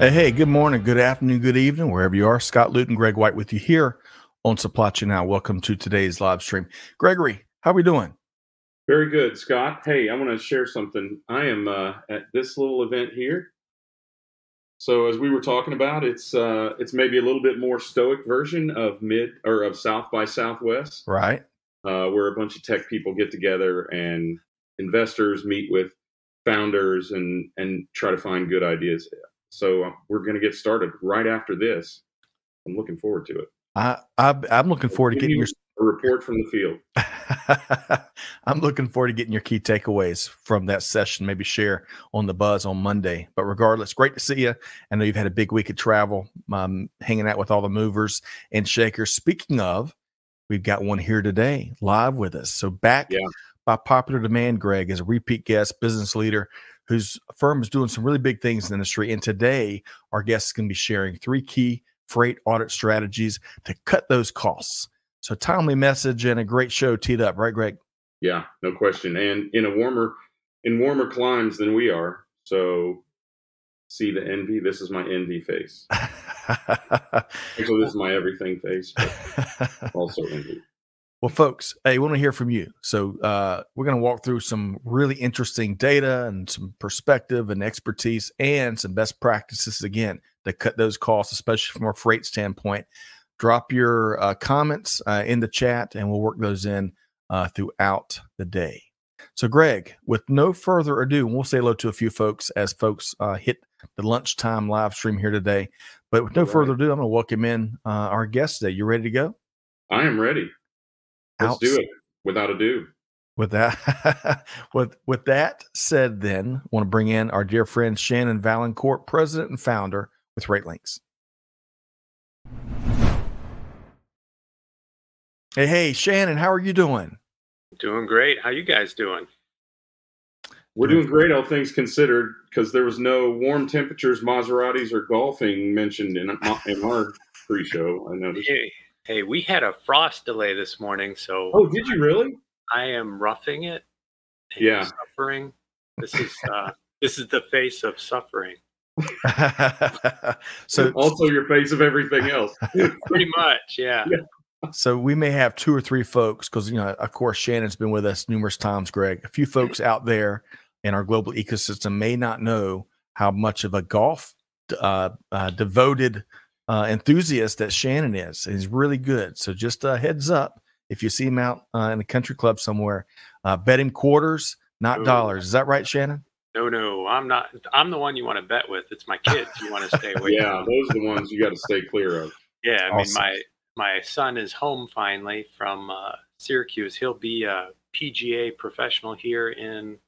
Hey, hey, good morning, good afternoon, good evening, wherever you are. Scott Luton, Greg White with you here on Supply Chain Now. Welcome to today's live stream. Gregory, how are we doing? Very good, Scott. Hey, I want to share something. I am uh, at this little event here. So as we were talking about, it's uh, it's maybe a little bit more stoic version of mid or of South by Southwest, Right. uh, where a bunch of tech people get together and investors meet with founders and and try to find good ideas. So uh, we're going to get started right after this. I'm looking forward to it. I, I I'm looking forward to getting your a report from the field. I'm looking forward to getting your key takeaways from that session. Maybe share on the buzz on Monday. But regardless, great to see you. I know you've had a big week of travel, um, hanging out with all the movers and shakers. Speaking of, we've got one here today, live with us. So back Yeah. by popular demand, Greg is a repeat guest, business leader whose firm is doing some really big things in the industry. And today, our guest is going to be sharing three key freight audit strategies to cut those costs. So timely message and a great show teed up, right, Greg? Yeah, no question. And in a warmer, in warmer climes than we are. So, see the envy. This is my envy face. Actually, this is my everything face, but also envy. Well, folks, hey, we want to hear from you. So uh, we're going to walk through some really interesting data and some perspective and expertise and some best practices again to cut those costs, especially from a freight standpoint. Drop your uh, comments uh, in the chat, and we'll work those in uh, throughout the day. So, Greg, with no further ado, we'll say hello to a few folks as folks uh, hit the lunchtime live stream here today. But with no right. further ado, I'm going to welcome in uh, our guest today. You ready to go? I am ready. Let's do it without ado. With that, with with that said, then I want to bring in our dear friend Shannon Vaillancourt, president and founder with RateLinx. Hey, hey, Shannon, how are you doing? Doing great. How you guys doing? We're doing great, all things considered, because there was no warm temperatures, Maseratis, or golfing mentioned in, in our pre-show. I noticed. Hey, hey, we had a frost delay this morning, so Oh, did you really? I am roughing it. and Yeah. suffering. This is uh, this is the face of suffering. so, also your face of everything else. Pretty much, yeah. so we may have two or three folks because you know, of course, Shannon's been with us numerous times. Greg, a few folks out there in our global ecosystem may not know how much of a golf uh, uh, devoted uh, enthusiast that Shannon is. He's really good. So just a heads up if you see him out uh, in a country club somewhere, uh, bet him quarters, not Ooh. dollars. Is that right, Shannon? No, no, I'm not. I'm the one you want to bet with. It's my kids you want to stay away. yeah, those are the ones you got to stay clear of. Yeah, I mean, my my son is home finally from uh, Syracuse. He'll be a PGA professional here in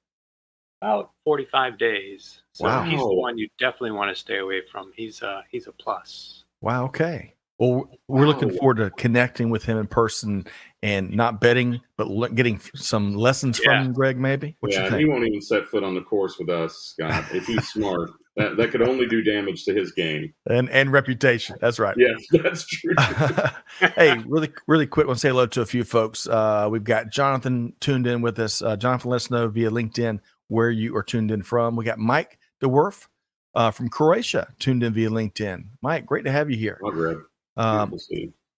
about 45 days. So Wow. he's the one you definitely want to stay away from. He's a he's a plus. Wow. Okay. Well, we're looking forward to connecting with him in person and not betting, but le- getting some lessons Yeah. from Greg. Maybe. What yeah, he won't even set foot on the course with us, Scott. If he's smart, that that could only do damage to his game. And and reputation. That's right. Yes, that's true. hey, really, really quick. Want to say hello to a few folks. Uh, we've got Jonathan tuned in with us. Uh, Jonathan, let us know via LinkedIn where you are tuned in from. We got Mike DeWerf uh, from Croatia tuned in via LinkedIn. Mike, great to have you here. I'll grab. Um.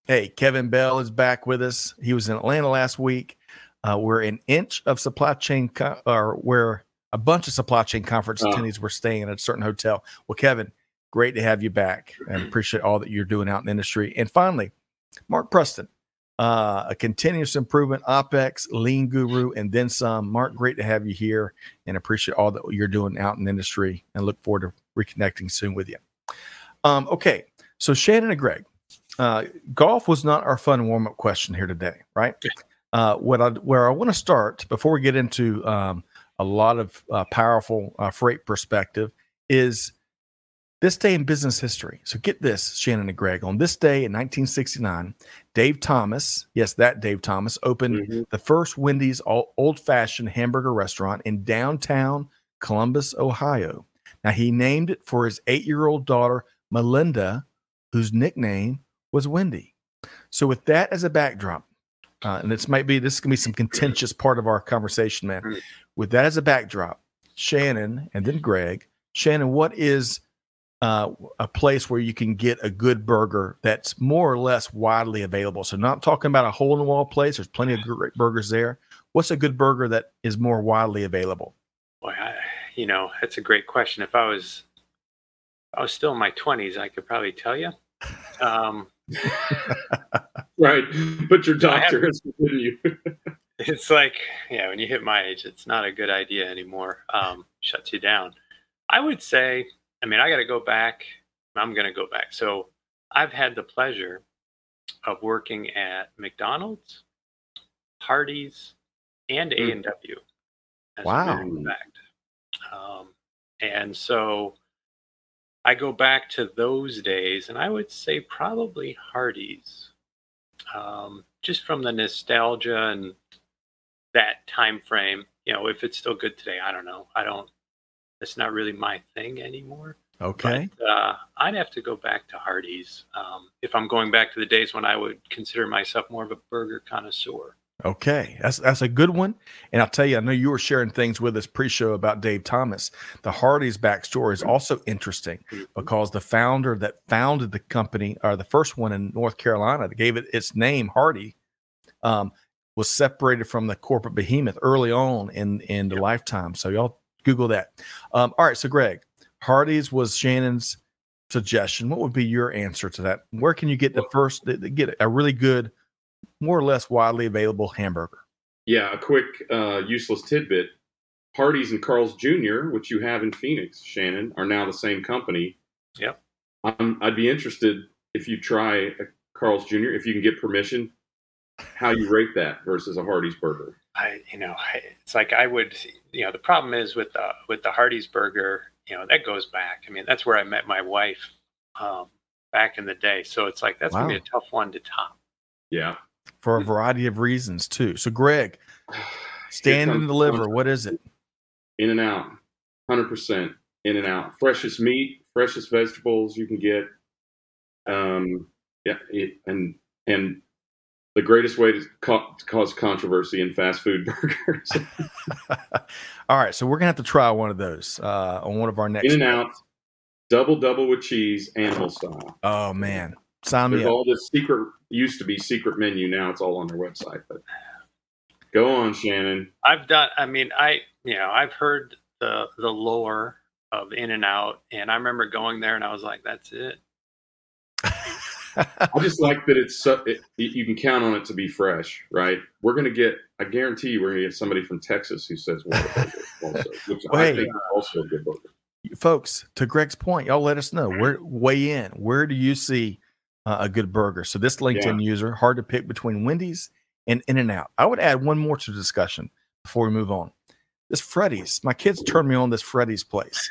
Hey, Kevin Bell is back with us. He was in Atlanta last week. Uh, we're an inch of supply chain, co- or where a bunch of supply chain conference Oh. attendees were staying at a certain hotel. Well, Kevin, great to have you back and appreciate all that you're doing out in the industry. And finally, Mark Preston, uh, a continuous improvement, OPEX, lean guru, and then some. Mark, great to have you here and appreciate all that you're doing out in the industry and look forward to reconnecting soon with you. Um, okay, so Shannon and Greg, uh, golf was not our fun warm up question here today, right? Uh, what I, where I want to start before we get into um, a lot of uh, powerful uh, freight perspective is This day in business history. So get this, Shannon and Greg. On this day in 1969, Dave Thomas, yes, that Dave Thomas, opened Mhm. the first Wendy's old fashioned hamburger restaurant in downtown Columbus, Ohio. Now, he named it for his eight year old daughter, Melinda, whose nickname was Wendy. So, with that as a backdrop, uh, and this might be this is gonna be some contentious part of our conversation, man. Mm. With that as a backdrop, Shannon and then Greg. Shannon, what is uh, a place where you can get a good burger that's more or less widely available? So, not talking about a hole in the wall place. There's plenty of great burgers there. What's a good burger that is more widely available? Boy, I, you know, that's a great question. If I was, if I was still in my twenties, I could probably tell you. Um, Right. But your doctor has forbidden you. it's like, yeah, when you hit my age, it's not a good idea anymore. Um, shuts you down. I would say, I mean, I got to go back. I'm going to go back. So I've had the pleasure of working at McDonald's, Hardee's, and A Mm. and W. Wow. fact. Um, and so I go back to those days, and I would say probably Hardee's, um, just from the nostalgia and that time frame. You know, if it's still good today, I don't know. I don't. It's not really my thing anymore. Okay. But, uh, I'd have to go back to Hardee's um, if I'm going back to the days when I would consider myself more of a burger connoisseur. Okay, that's that's a good one. And I'll tell you, I know you were sharing things with us pre-show about Dave Thomas. The Hardee's backstory is also interesting because the founder that founded the company, or the first one in North Carolina that gave it its name, Hardy, um, was separated from the corporate behemoth early on in in the lifetime. So y'all Google that. Um, all right, so Greg, Hardee's was Shannon's suggestion. What would be your answer to that? Where can you get the first get a really good, more or less widely available hamburger? Yeah, a quick uh, useless tidbit. Hardee's and Carl's Jr., which you have in Phoenix, Shannon, are now the same company. Yep. I'm, I'd be interested if you try a Carl's Jr., if you can get permission, how you rate that versus a Hardee's burger. I, you know, I, it's like I would, you know, the problem is with the with the Hardee's burger, you know, that goes back. I mean, that's where I met my wife um, back in the day. So it's like that's gonna be a tough one to top. Yeah. for a variety of reasons too. So, Greg, stand Here and comes deliver. What is it? In and out, 100% in and out. Freshest meat, freshest vegetables you can get. Um, yeah, it, and and the greatest way to, ca- to cause controversy in fast food burgers. All right, so we're gonna have to try one of those uh, on one of our next. in and out, double double with cheese, animal style. Oh man, sign me There's up. all this secret used to be secret menu. Now it's all on their website. But go on, Shannon. I've done. I mean, I you know, I've heard the the lore of In and Out, and I remember going there, and I was like, that's it. I just like that it's so, it, you can count on it to be fresh, right? We're gonna get. I guarantee you, we're gonna get somebody from Texas who says Whataburger also, which I Wait. think also a good burger. Folks, to Greg's point, y'all let us know where weigh in. Where do you see uh, a good burger? So this LinkedIn user hard to pick between Wendy's and In and Out. I would add one more to the discussion before we move on. This Freddy's. My kids turned me on this Freddy's place.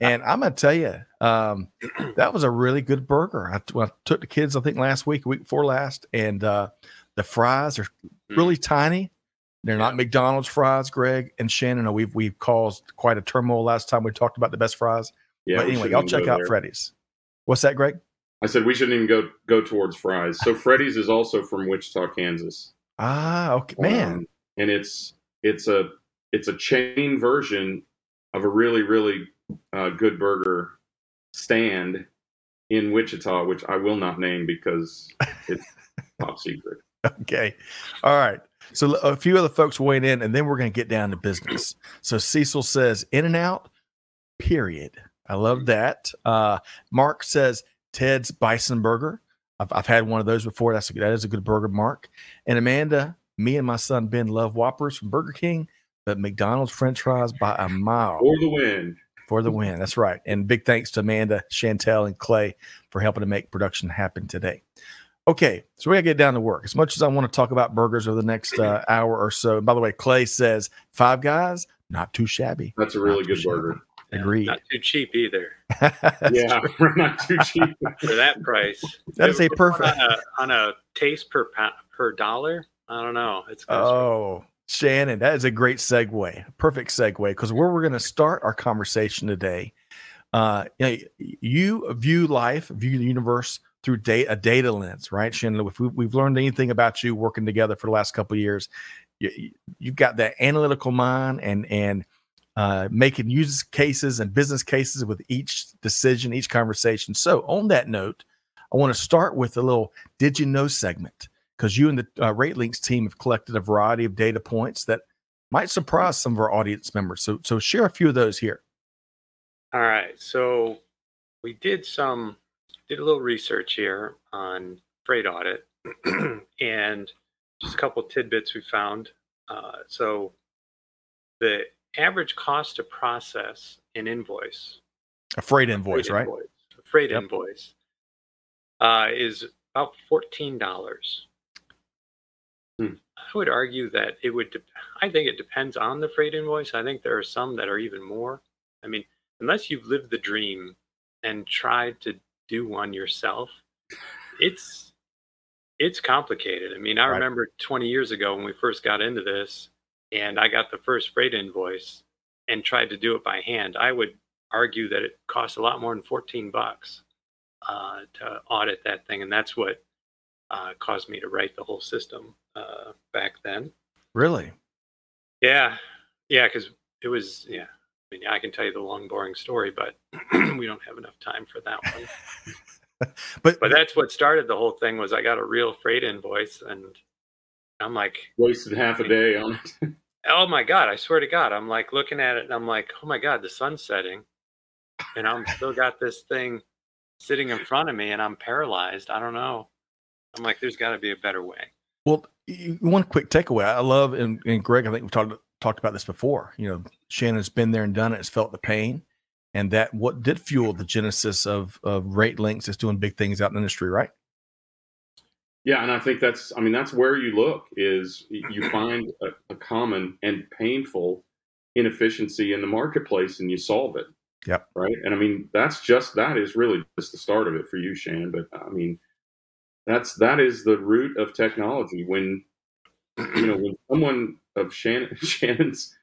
And I'm gonna tell you, um, that was a really good burger. I, I took the kids, I think last week, week before last, and uh, the fries are really tiny. They're not McDonald's fries, Greg and Shannon. We've we've caused quite a turmoil last time we talked about the best fries. Yeah. but anyway, y'all check out there. Freddy's. What's that, Greg? I said we shouldn't even go go towards fries. So Freddy's is also from Wichita, Kansas. Ah, okay, man. Um, and it's it's a it's a chain version of a really really uh, good burger stand in Wichita, which I will not name because it's top secret. Okay. All right. So a few other folks weighing in, and then we're going to get down to business. So Cecil says In and Out, period. I love that. Uh, Mark says Ted's Bison Burger. I've, I've had one of those before. That's a, that is a good burger, Mark. And Amanda, me and my son Ben love Whoppers from Burger King, but McDonald's French fries by a mile For the win. For the win. That's right. And big thanks to Amanda, Chantel, and Clay for helping to make production happen today. Okay, so we gotta get down to work. As much as I want to talk about burgers over the next uh, hour or so. By the way, Clay says Five Guys, not too shabby. That's a really Not too good burger. Agreed. Not too cheap either yeah, we're not too cheap. for that price. That is a If perfect. on a, on a taste per pa- per dollar. I don't know. It's gonna Oh, Shannon, that is a great segue. Perfect segue because where we're going to start our conversation today. Uh, you, view life, view the universe through data, a data lens, right, Shannon? If we, we've learned anything about you working together for the last couple years, you, you've got that analytical mind and and uh, making use cases and business cases with each decision, each conversation. So, on that note, I want to start with a little "Did you know?" segment because you and the uh, RateLinx team have collected a variety of data points that might surprise some of our audience members. So, so share a few of those here. All right. So we did some did a little research here on freight audit and just a couple tidbits we found. Uh, so the average cost to process an invoice, A freight invoice, freight right? Invoice, a freight Yep. invoice uh, is about fourteen dollars. Hmm. I would argue that it would. Dep- I think it depends on the freight invoice. I think there are some that are even more. I mean, unless you've lived the dream and tried to do one yourself, it's it's complicated. I mean, I Right. remember 20 years ago when we first got into this, and I got the first freight invoice and tried to do it by hand. I would argue that it cost a lot more than 14 bucks uh, to audit that thing, and that's what uh, caused me to write the whole system uh, back then. Really? Yeah, yeah, because it was yeah. I mean, I can tell you the long, boring story, but we don't have enough time for that one. But, But that's what started the whole thing. Was I got a real freight invoice, and I'm like, Wasted half a day on it. oh my god! I swear to God, I'm like looking at it, and I'm like, oh my god, the sun's setting, and I'm still got this thing sitting in front of me, and I'm paralyzed. I don't know. I'm like, there's got to be a better way. well, y- one quick takeaway. I love, and, and Greg, I think we've talked talked about this before. You know, Shannon's been there and done it. Has felt the pain, and that what did fuel the genesis of of RateLinx is doing big things out in the industry, right? Yeah, and I think that's I mean that's where you look is you find a, a common and painful inefficiency in the marketplace and you solve it. Yep. Right. And I mean that's just that is really just the start of it for you, Shannon. But I mean that's that is the root of technology. When you know when someone of Shannon Shannon's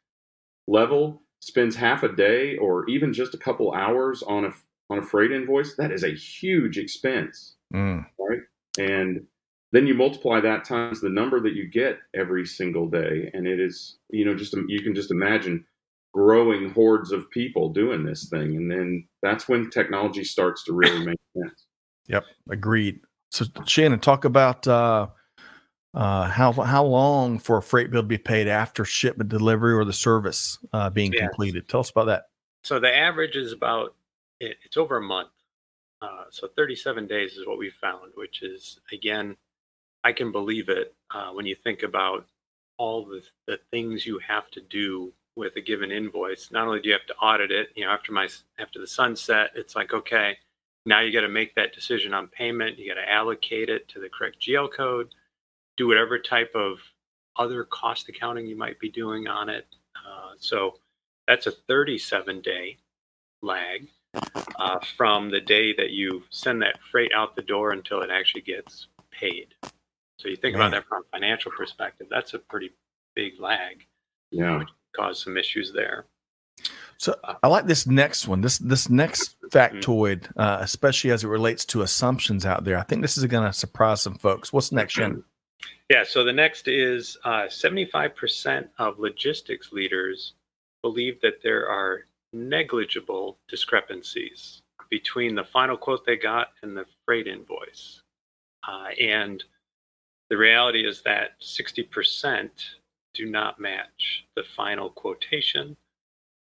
level spends half a day or even just a couple hours on a on a freight invoice, that is a huge expense Mm. and then you multiply that times the number that you get every single day and it is you know just you can just imagine growing hordes of people doing this thing and then that's when technology starts to really make sense Yep, agreed. So Shannon, talk about uh, uh, how how long for a freight bill to be paid after shipment delivery or the service uh, being Yes. completed. Tell us about that. So the average is about it, it's over a month. Uh, so 37 days is what we found, which is again, I can believe it uh, when you think about all the the things you have to do with a given invoice. Not only do you have to audit it, you know, after my after the sunset, it's like okay, now you got to make that decision on payment. You got to allocate it to the correct GL code, do whatever type of other cost accounting you might be doing on it. Uh, so that's a 37 day lag uh, from the day that you send that freight out the door until it actually gets paid. So you think about that from a financial perspective, that's a pretty big lag, yeah cause some issues there. So I like this next one. This this next factoid, uh, especially as it relates to assumptions out there. I think this is going to surprise some folks. What's next, Shannon? Yeah, so the next is uh, 75% of logistics leaders believe that there are negligible discrepancies between the final quote they got and the freight invoice. Uh, and the reality is that 60% do not match the final quotation.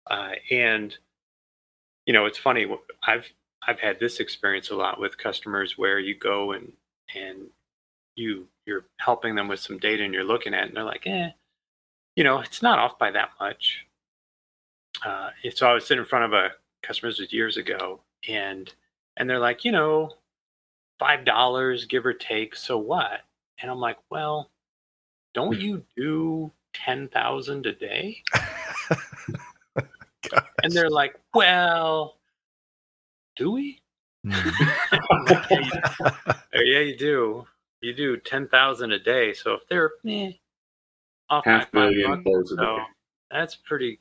Uh, and, you know, it's funny, I've, I've had this experience a lot with customers where you go and, and you you're helping them with some data and you're looking at it and they're like, eh, you know, it's not off by that much. Uh, so I was sitting in front of a customer this was years ago and and they're like, you know, five dollars give or take, so what? And I'm like, well, don't you do ten thousand a day? And they're like, well, do we? Mhm. yeah, you do. You do 10,000 a day. So if they're eh, off Half by five million bucks, loads a day. so that's pretty,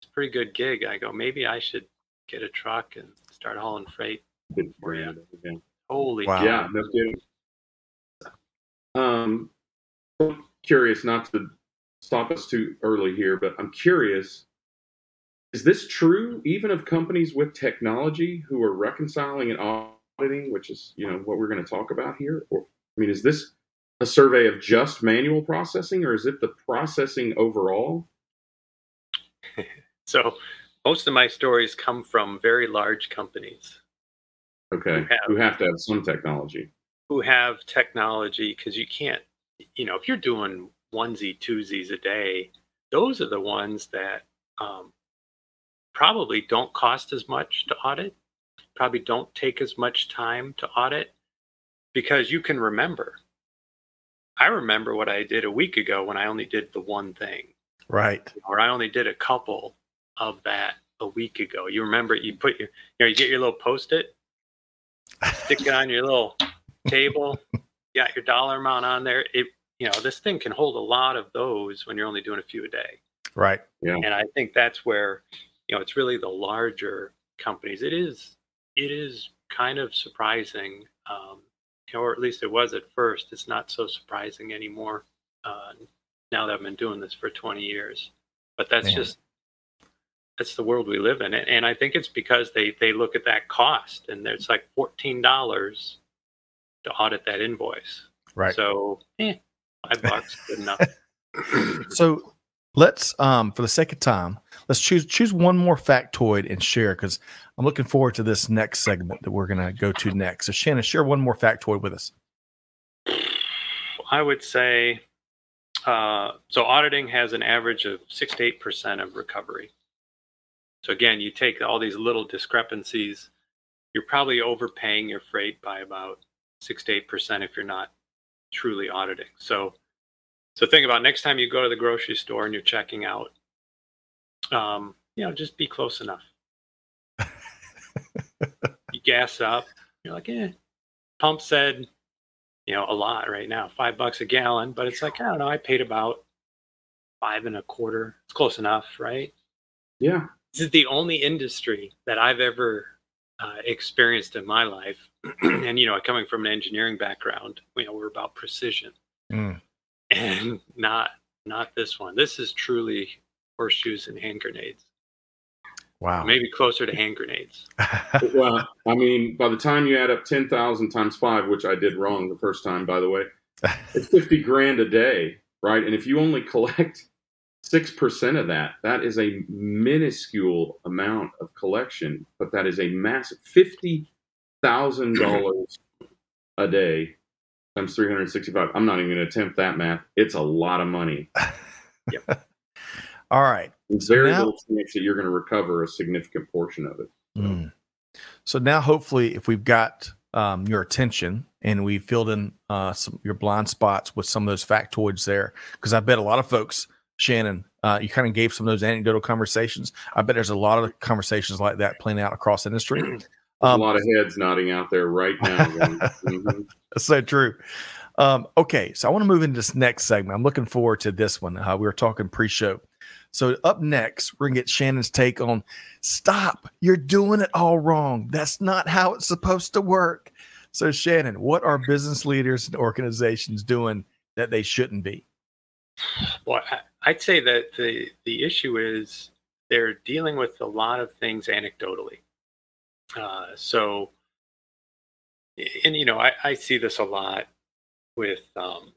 it's pretty good gig. I go, maybe I should get a truck and start hauling freight. Good for ya. Yeah. Holy Wow. cow. Yeah, no kidding. Um, I'm curious, not to stop us too early here, but I'm curious. Is this true even of companies with technology who are reconciling and auditing, which is you know what we're going to talk about here? Or I mean, is this a survey of just manual processing, or is it the processing overall? So most of my stories come from very large companies Okay, Who have- who have to have some technology. who have technology because you can't, you know, if you're doing onesie, twosies a day, those are the ones that um, probably don't cost as much to audit, probably don't take as much time to audit because you can remember. I remember what I did a week ago when I only did the one thing, right. or I only did a couple of that a week ago. You remember you put your, you know, you get your little post it, stick it on your little table, got your dollar amount on there. It, you know, this thing can hold a lot of those when you're only doing a few a day. Right. Yeah. And I think that's where, you know, it's really the larger companies. It is, it is kind of surprising, um, or at least it was at first. It's not so surprising anymore uh, now that I've been doing this for 20 years. But that's Man. just that's the world we live in, and, and I think it's because they they look at that cost, and it's like fourteen dollars to audit that invoice. Right. So, eh, five bucks, good enough. So let's um for the sake of time, let's choose choose one more factoid and share because I'm looking forward to this next segment that we're gonna go to next. So Shannon, share one more factoid with us. I would say uh, so. Auditing has an average of six to eight percent of recovery. So again, you take all these little discrepancies, you're probably overpaying your freight by about six to eight percent if you're not truly auditing. So, so think about next time you go to the grocery store and you're checking out. Um, you know, just be close enough. you gas up. You're like, eh. Pump said you know, a lot right now, five bucks a gallon. But it's like, I don't know, I paid about five and a quarter. It's close enough, right? Yeah, This is the only industry that I've ever uh, experienced in my life. and, you know, coming from an engineering background, you know, we're about precision Mm. And not not this one. This is truly horseshoes and hand grenades. Wow. Maybe closer to hand grenades. well, I mean, by the time you add up ten thousand times five, which I did wrong the first time, by the way, it's fifty grand a day, right? And if you only collect six percent of that, that is a minuscule amount of collection, but that is a massive fifty thousand dollars a day times three hundred sixty-five. I'm not even going to attempt that math. It's a lot of money. yeah. All right. So very now- little chance that you're going to recover a significant portion of it. Mm. So now, hopefully, if we've got um, your attention and we filled in uh, some your blind spots with some of those factoids there, because I bet a lot of folks, Shannon, uh, you kind of gave some of those anecdotal conversations. I bet there's a lot of conversations like that playing out across industry. There's Um, a lot of heads nodding out there right now. going, mhm. That's so true. Um, okay, so I want to move into this next segment. I'm looking forward to this one. Uh, we were talking pre-show. So up next, we're gonna get Shannon's take on stop. You're doing it all wrong. That's not how it's supposed to work. So Shannon, what are business leaders and organizations doing that they shouldn't be? Well, I- I'd say that the the issue is they're dealing with a lot of things anecdotally. Uh, so, and you know, I, I see this a lot with um,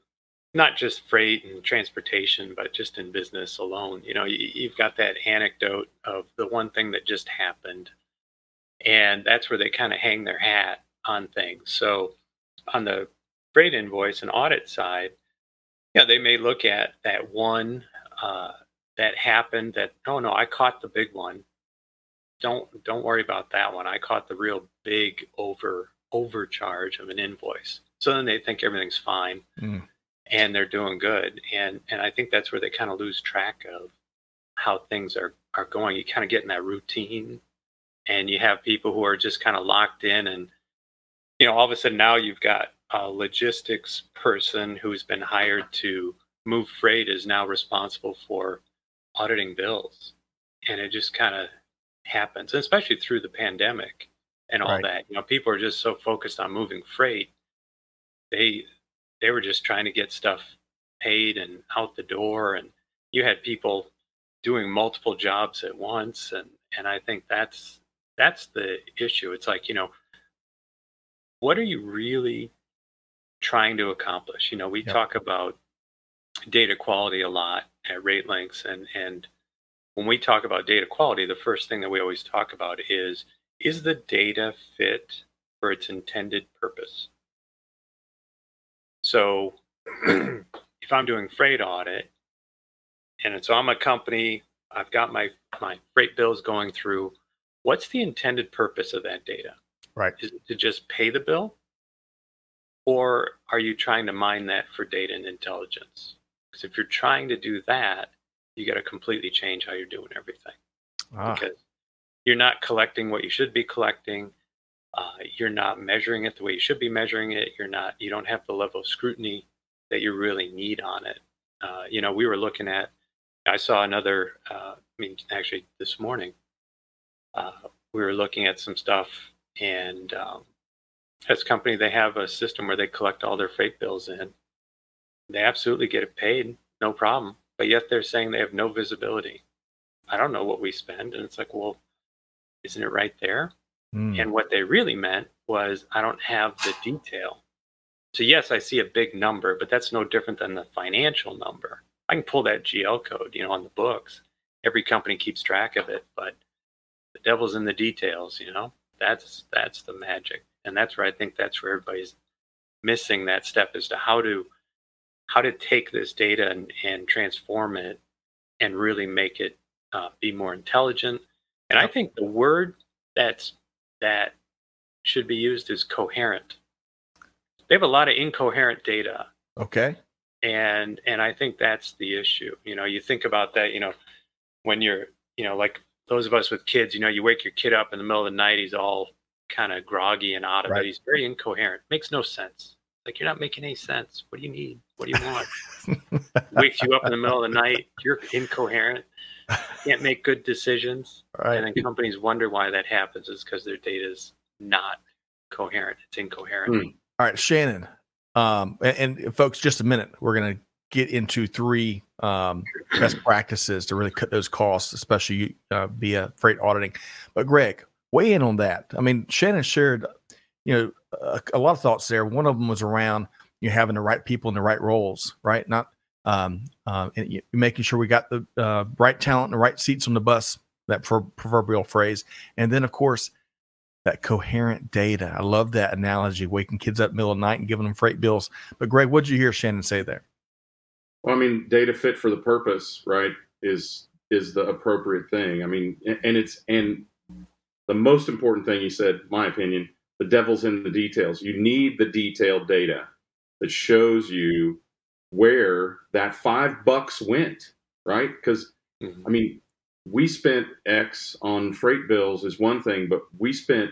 not just freight and transportation, but just in business alone. You know, you, you've got that anecdote of the one thing that just happened, and that's where they kind of hang their hat on things. So, on the freight invoice and audit side, yeah, they may look at that one uh, that happened. That oh no, I caught the big one. Don't don't worry about that one. I caught the real big over overcharge of an invoice. So then they think everything's fine Mm. and they're doing good. And and I think that's where they kind of lose track of how things are are going, you kind of get in that routine, and you have people who are just kind of locked in, and you know, all of a sudden now you've got a logistics person who's been hired to move freight is now responsible for auditing bills, and it just kind of happens, especially through the pandemic and all Right. that. You know, people are just so focused on moving freight. They they were just trying to get stuff paid and out the door and you had people doing multiple jobs at once and and I think that's that's the issue. It's like, you know, what are you really trying to accomplish? You know, we Yep. talk about data quality a lot at RateLinx and and when we talk about data quality, the first thing that we always talk about is is the data fit for its intended purpose? So if I'm doing freight audit and it's on my company, I've got my my freight bills going through, what's the intended purpose of that data? Right. Is it to just pay the bill? Or are you trying to mine that for data and intelligence? Because if you're trying to do that, you got to completely change how you're doing everything Ah, because you're not collecting what you should be collecting. Uh, you're not measuring it the way you should be measuring it. You're not. You don't have the level of scrutiny that you really need on it. Uh, you know, we were looking at. I saw another. Uh, I mean, actually, this morning, uh, we were looking at some stuff, and um, this company they have a system where they collect all their freight bills in. They absolutely get it paid, no problem. But yet they're saying they have no visibility. I don't know what we spend. And it's like, well, isn't it right there? mm, And what they really meant was, I don't have the detail. So, yes, I see a big number, but that's no different than the financial number. I can pull that GL code, you know, on the books. Every company keeps track of it, but the devil's in the details, you know? That's that's the magic. And that's where I think that's where everybody's missing that step as to how to how to take this data and, and transform it and really make it uh, be more intelligent. And I think the word that's that should be used is coherent. They have a lot of incoherent data, okay. and and I think that's the issue. You know, you think about that. You know, when you're you know like those of us with kids, you know, you wake your kid up in the middle of the night, he's all kind of groggy and out of Right. it. He's very incoherent. Makes no sense. Like you're not making any sense. What do you need? What do you want? Wakes you up in the middle of the night. You're incoherent. Can't make good decisions. All right. And then companies wonder why that happens is because their data is not coherent. It's incoherent. Hmm. All right, Shannon. Um, and, and folks, just a minute. We're going to get into three um, best practices to really cut those costs, especially uh, via freight auditing. But Greg, weigh in on that. I mean, Shannon shared, you know, a, a lot of thoughts there. One of them was around you having the right people in the right roles, right? Not um, uh, you- making sure we got the uh, right talent and the right seats on the bus. That pro- proverbial phrase, and then of course that coherent data. I love that analogy, waking kids up middle of the night and giving them freight bills. But Greg, what did you hear Shannon say there? Well, I mean, data fit for the purpose, right? Is is the appropriate thing. I mean, and it's and the most important thing you said, my opinion, the devil's in the details. You need the detailed data that shows you where that five bucks went, right? Because Mhm. I mean, we spent X on freight bills is one thing, but we spent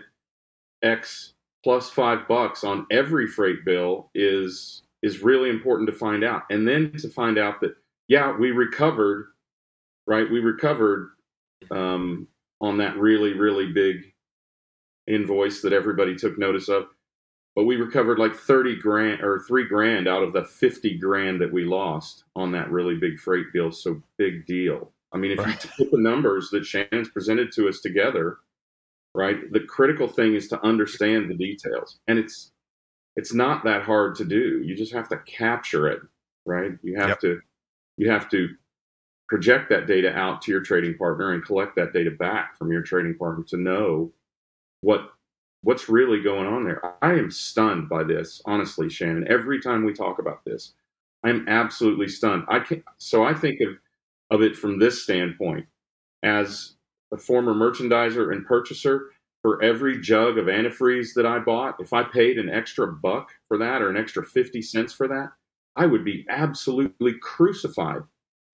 X plus five bucks on every freight bill is is really important to find out. And then to find out that, yeah, we recovered, right? We recovered um, on that really, really big invoice that everybody took notice of. But we recovered like 30 grand or three grand out of the 50 grand that we lost on that really big freight deal. So big deal. I mean, if Right. you put the numbers that Shannon's presented to us together, right, the critical thing is to understand the details. And it's it's not that hard to do. You just have to capture it, right? You have Yep. to you have to project that data out to your trading partner and collect that data back from your trading partner to know what what's really going on there. I am stunned by this, honestly, Shannon. Every time we talk about this, I'm absolutely stunned. I can so I think of of it from this standpoint as a former merchandiser and purchaser for every jug of antifreeze that I bought, if I paid an extra buck for that or an extra 50 cents for that, I would be absolutely crucified.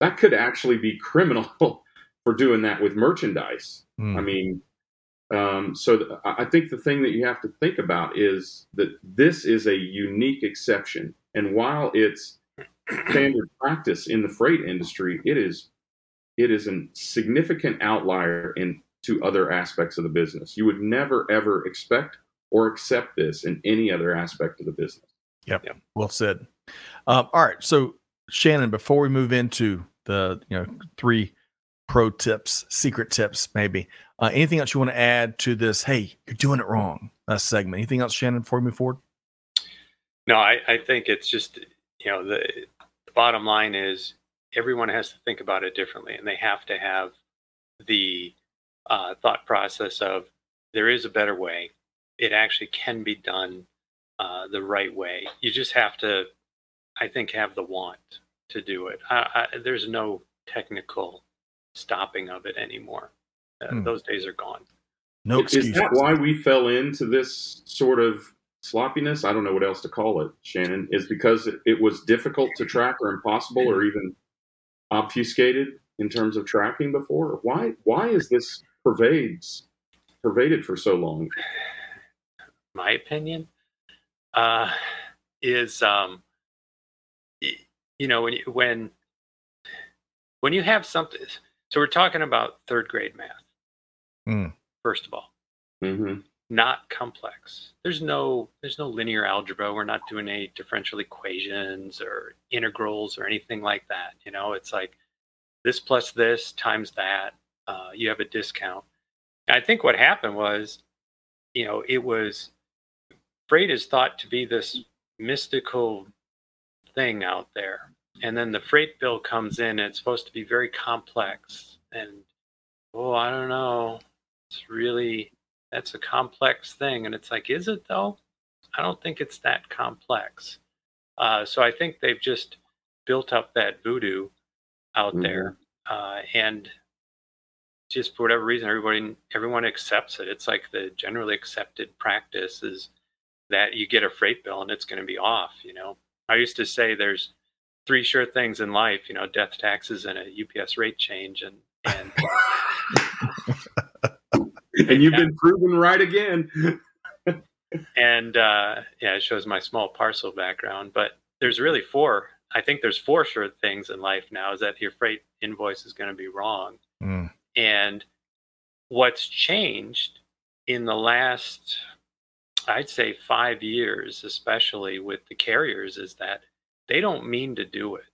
That could actually be criminal for doing that with merchandise. Mm. I mean, um, so th- I I think the thing that you have to think about is that this is a unique exception, and while it's standard practice in the freight industry, it is it is a significant outlier into other aspects of the business. You would never ever expect or accept this in any other aspect of the business. Yep. Well said. Um, all right, so Shannon, before we move into the you know three pro tips, secret tips, maybe uh, anything else you want to add to this? Hey, you're doing it wrong. Uh, segment. Anything else, Shannon, before we move forward? No, I, I think it's just you know the, the bottom line is everyone has to think about it differently, and they have to have the uh, thought process of there is a better way. It actually can be done uh, the right way. You just have to, I think, have the want to do it. I, I, there's no technical stopping of it anymore. Uh, Hmm. Those days are gone. No Is that why we fell into this sort of sloppiness? I don't know what else to call it, Shannon. Is because it, it was difficult to track or impossible or even obfuscated in terms of tracking before? Why why is this pervades pervaded for so long? my opinion, uh, is um, you know when you, when when you have something. So we're talking about third grade math. Mm. First of all, hmm not complex. There's no there's no linear algebra. We're not doing any differential equations or integrals or anything like that. You know, it's like this plus this times that. Uh, you have a discount. And I think what happened was, you know, it was freight is thought to be this mystical thing out there, and then the freight bill comes in and it's supposed to be very complex. And oh, I don't know, it's really that's a complex thing. And it's like is it though? I don't think it's that complex. Uh, so i think they've just built up that voodoo out Mhm. there. Uh, and just for whatever reason everybody everyone accepts it. It's like the generally accepted practice is that you get a freight bill and it's going to be off you know? I used to say there's three sure things in life you know death taxes and a ups rate change and and And you've been proven right again. and uh, yeah, it shows my small parcel background. But there's really four. I think there's four sure things in life now. Is that your freight invoice is going to be wrong, Mm. and what's changed in the last, I'd say five years, especially with the carriers, is that they don't mean to do it.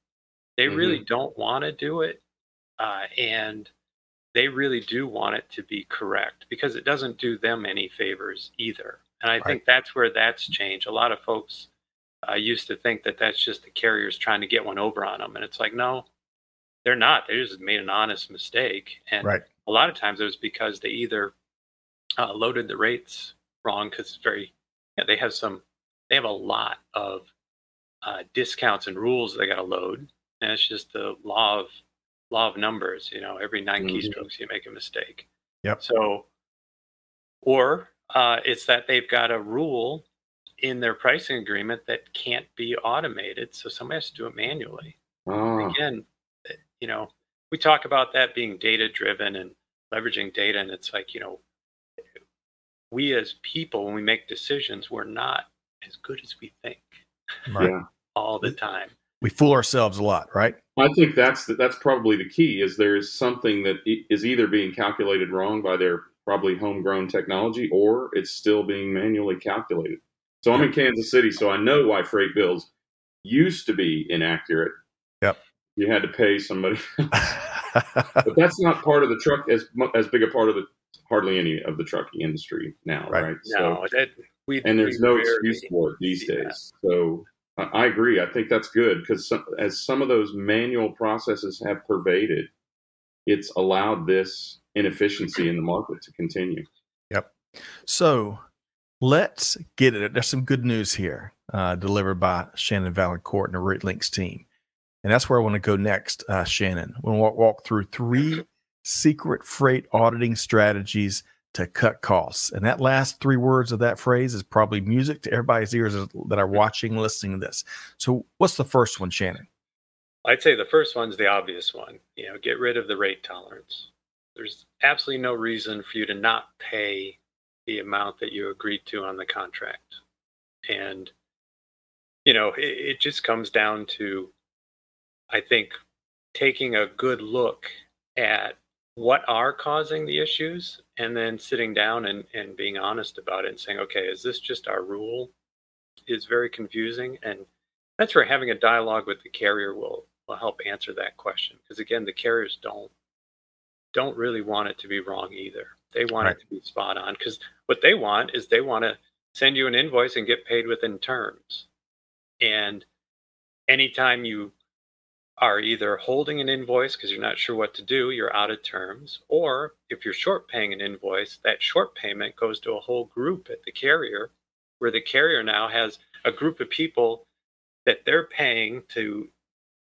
They really don't want to do it, uh, and they really do want it to be correct because it doesn't do them any favors either. And I Right. think that's where that's changed. A lot of folks uh, used to think that that's just the carriers trying to get one over on them, and it's like, no, they're not. They just made an honest mistake, and Right. a lot of times it was because they either uh, loaded the rates wrong because it's very, yeah, they have some, they have a lot of uh, discounts and rules they got to load, and it's just the law of law of numbers. You know, every 9 Mhm. keystrokes you make a mistake. Yep. So, or uh, it's that they've got a rule in their pricing agreement that can't be automated, so somebody has to do it manually. Ah, Again, eh, you know, we talk about that being data driven and leveraging data, and it's like you know, we as people when we make decisions, we're not as good as we think Right. yeah. all the time. We fool ourselves a lot, right? I think that's the, that's probably the key. Is there is something that is either being calculated wrong by their probably homegrown technology, or it's still being manually calculated. So I'm in Kansas City, so I know why freight bills used to be inaccurate. Yep. You had to pay somebody, but that's not part of the truck as mu- as big a part of the hardly any of the trucking industry now, Right. right? No, that we and there's we no excuse for it these see that. days. So I I agree. I think that's good because some, as some of those manual processes have pervaded, it's allowed this inefficiency in the market to continue. Yep. So let's get it. There's some good news here uh, delivered by Shannon Vaillancourt and the RateLinx team. And that's where I want to go next, uh, Shannon. We'll walk, walk through three secret freight auditing strategies to cut costs. And that last three words of that phrase is probably music to everybody's ears that are watching, listening to this. So, what's the first one, Shannon? I'd say the first one's the obvious one. You know, get rid of the rate tolerance. there's absolutely no reason for you to not pay the amount that you agreed to on the contract. And, you know, it, it just comes down to, I think, taking a good look at what are causing the issues and then sitting down and, and being honest about it and saying, okay, is this just our rule? Is very confusing. And that's where having a dialogue with the carrier will, will help answer that question. Because again, the carriers don't don't really want it to be wrong either. They want right. it to be spot on because what they want is they want to send you an invoice and get paid within terms. And anytime you are either holding an invoice because you're not sure what to do, you're out of terms, or if you're short paying an invoice, that short payment goes to a whole group at the carrier where the carrier now has a group of people that they're paying to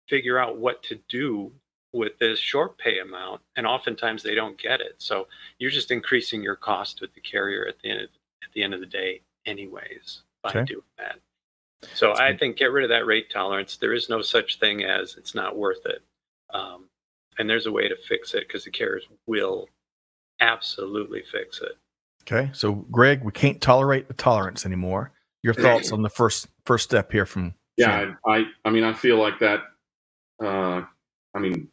figure out what to do with this short pay amount and oftentimes they don't get it so you're just increasing your cost with the carrier at the end of, at the end of the day anyways by okay. doing that so That's i good. think get rid of that rate tolerance there is no such thing as it's not worth it um, and there's a way to fix it because the carriers will absolutely fix it okay so greg we can't tolerate the tolerance anymore your thoughts on the first first step here from yeah I, I mean i feel like that uh i mean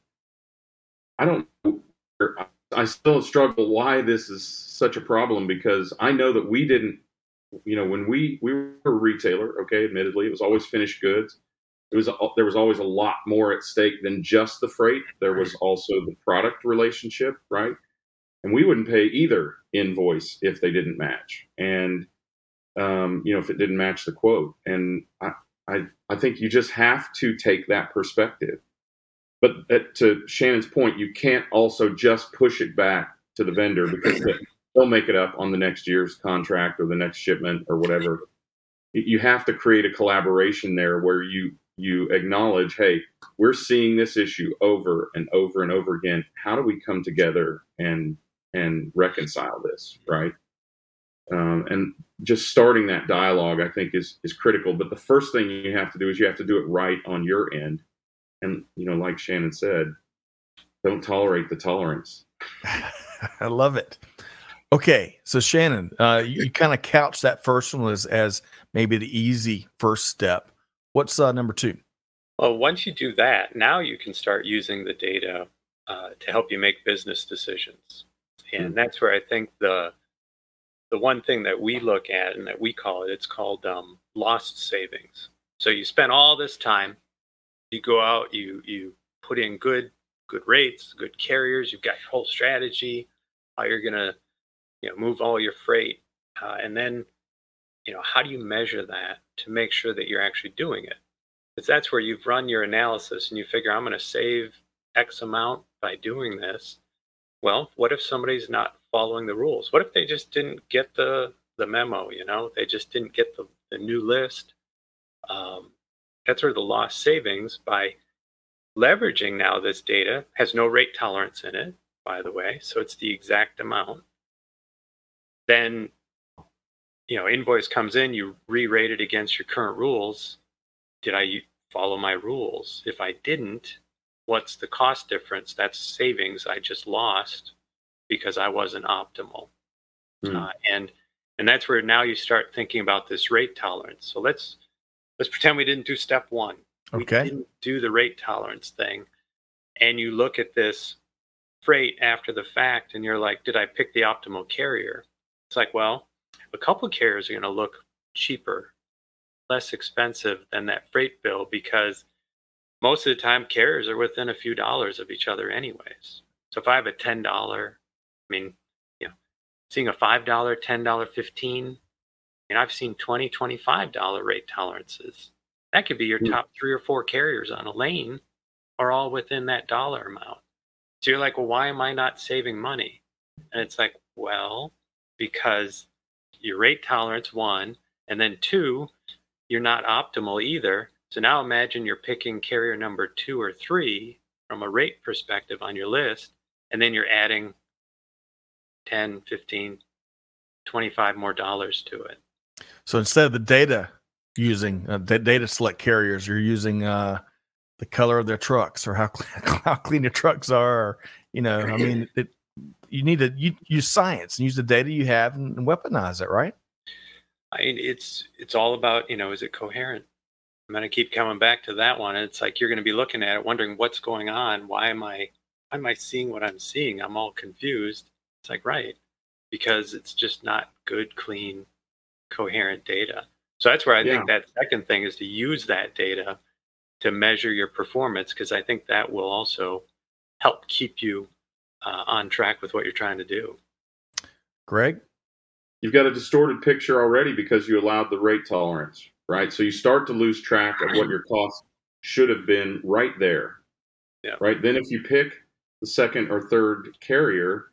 I don't. I still struggle why this is such a problem because I know that we didn't. You know, when we we were a retailer, okay, admittedly, it was always finished goods. It was there was always a lot more at stake than just the freight. There was also the product relationship, right? And we wouldn't pay either invoice if they didn't match, and um, you know, if it didn't match the quote. And I, I, I think you just have to take that perspective but at, to Shannon's point, you can't also just push it back to the vendor because they'll make it up on the next year's contract or the next shipment or whatever. You have to create a collaboration there where you you acknowledge, hey, we're seeing this issue over and over and over again. How do we come together and and reconcile this, right? Um, and just starting that dialogue, I think, is is critical. But the first thing you have to do is you have to do it right on your end and you know like shannon said don't tolerate the tolerance i love it okay so shannon uh, you, you kind of couch that first one as as maybe the easy first step what's uh, number two well once you do that now you can start using the data uh, to help you make business decisions and mm-hmm. that's where i think the the one thing that we look at and that we call it it's called um, lost savings so you spend all this time you go out, you you put in good good rates, good carriers. You've got your whole strategy, how you're gonna you know move all your freight, uh, and then you know how do you measure that to make sure that you're actually doing it? Because that's where you've run your analysis and you figure I'm going to save X amount by doing this. Well, what if somebody's not following the rules? What if they just didn't get the the memo? You know, they just didn't get the, the new list. Um, that's where the lost savings by leveraging now this data has no rate tolerance in it, by the way, so it's the exact amount. Then, you know, invoice comes in, you re-rate it against your current rules. Did I follow my rules? If I didn't, what's the cost difference? That's savings I just lost because I wasn't optimal. Mm. Uh, and and that's where now you start thinking about this rate tolerance. So let's let's pretend we didn't do step one. Okay. We didn't do the rate tolerance thing. And you look at this freight after the fact and you're like, did I pick the optimal carrier? It's like, well, a couple carriers are going to look cheaper, less expensive than that freight bill because most of the time carriers are within a few dollars of each other anyways. So if I have a $10, I mean, you know, seeing a $5, $10, 15 and I've seen 20 $25 rate tolerances. That could be your hmm. top three or four carriers on a lane are all within that dollar amount. So you're like, well, why am I not saving money? And it's like, well, because your rate tolerance, one, and then two, you're not optimal either. So now imagine you're picking carrier number two or three from a rate perspective on your list, and then you're adding 10, 15, 25 more dollars to it. So instead of the data using uh, data select carriers, you're using uh, the color of their trucks or how how clean the trucks are. Or, you know, I mean, it, you need to you, use science and use the data you have and, and weaponize it, right? I mean, it's it's all about you know, is it coherent? I'm going to keep coming back to that one. It's like you're going to be looking at it, wondering what's going on. Why am I why am I seeing what I'm seeing? I'm all confused. It's like right because it's just not good, clean, coherent data. So that's where I yeah. think that second thing is to use that data to measure your performance because I think that will also help keep you uh, on track with what you're trying to do. Greg? You've got a distorted picture already because you allowed the rate tolerance, right? So you start to lose track of what your cost should have been right there. Yeah. Right. Then if you pick the second or third carrier,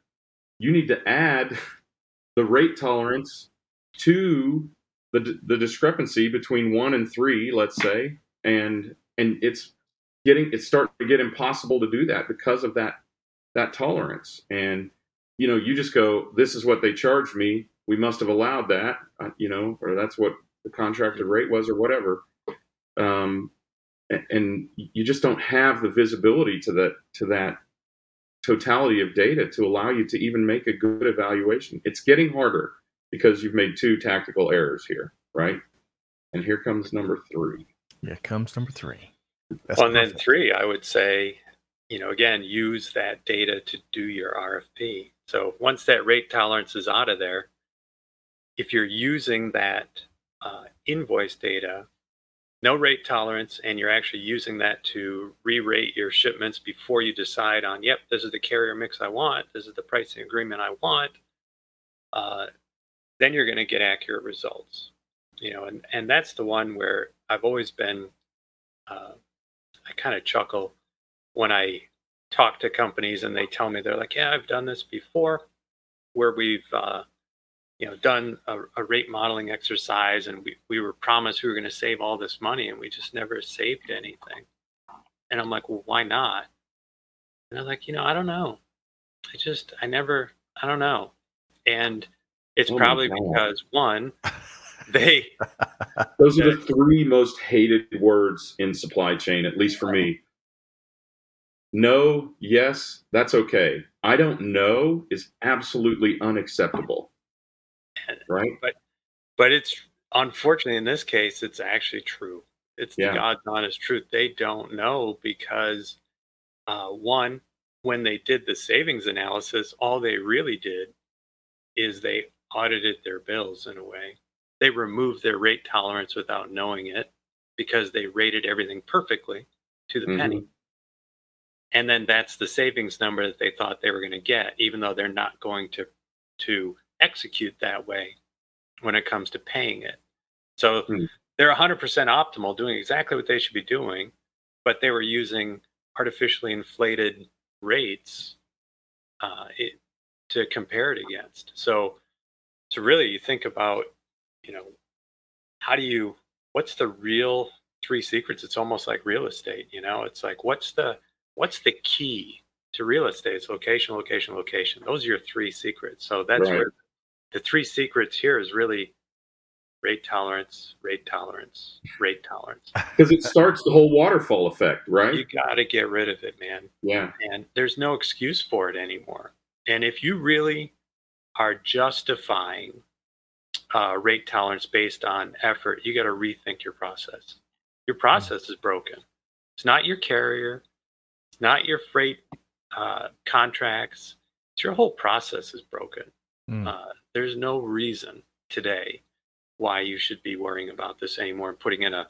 you need to add the rate tolerance to the, the discrepancy between one and three, let's say, and and it's getting it's starting to get impossible to do that because of that that tolerance. And you know, you just go, this is what they charged me. We must have allowed that, uh, you know, or that's what the contracted rate was, or whatever. Um, and you just don't have the visibility to that to that totality of data to allow you to even make a good evaluation. It's getting harder because you've made two tactical errors here, right? And here comes number three. Here comes number three. That's well, and then three, I would say, you know, again, use that data to do your RFP. So once that rate tolerance is out of there, if you're using that uh, invoice data, no rate tolerance, and you're actually using that to re-rate your shipments before you decide on, yep, this is the carrier mix I want, this is the pricing agreement I want, uh, then you're going to get accurate results. You know, and and that's the one where I've always been. Uh, I kind of chuckle when I talk to companies and they tell me they're like, "Yeah, I've done this before," where we've uh, you know done a, a, rate modeling exercise and we, we were promised we were going to save all this money and we just never saved anything. And i'm like well why not? And i'm like you know i don't know. I just i never i don't know. And it's oh probably because one, they those are the three most hated words in supply chain, at least for me. No, yes, that's okay. I don't know is absolutely unacceptable. Right? But but it's unfortunately in this case it's actually true. It's yeah. the God's honest truth. They don't know because uh, one, when they did the savings analysis, all they really did is they audited their bills in a way. They removed their rate tolerance without knowing it because they rated everything perfectly to the mm-hmm. penny. And then that's the savings number that they thought they were going to get, even though they're not going to to execute that way when it comes to paying it. So mm. they're 100% optimal, doing exactly what they should be doing, but they were using artificially inflated rates uh, it, to compare it against. So so really you think about you know how do you what's the real three secrets it's almost like real estate you know it's like what's the what's the key to real estate it's location location location those are your three secrets so that's right. where the three secrets here is really rate tolerance rate tolerance rate tolerance because it starts the whole waterfall effect right you got to get rid of it man yeah and there's no excuse for it anymore and if you really are justifying uh, rate tolerance based on effort, you got to rethink your process. Your process mm. is broken. It's not your carrier. It's not your freight uh, contracts. It's your whole process is broken. Mm. Uh, there's no reason today why you should be worrying about this anymore and putting in a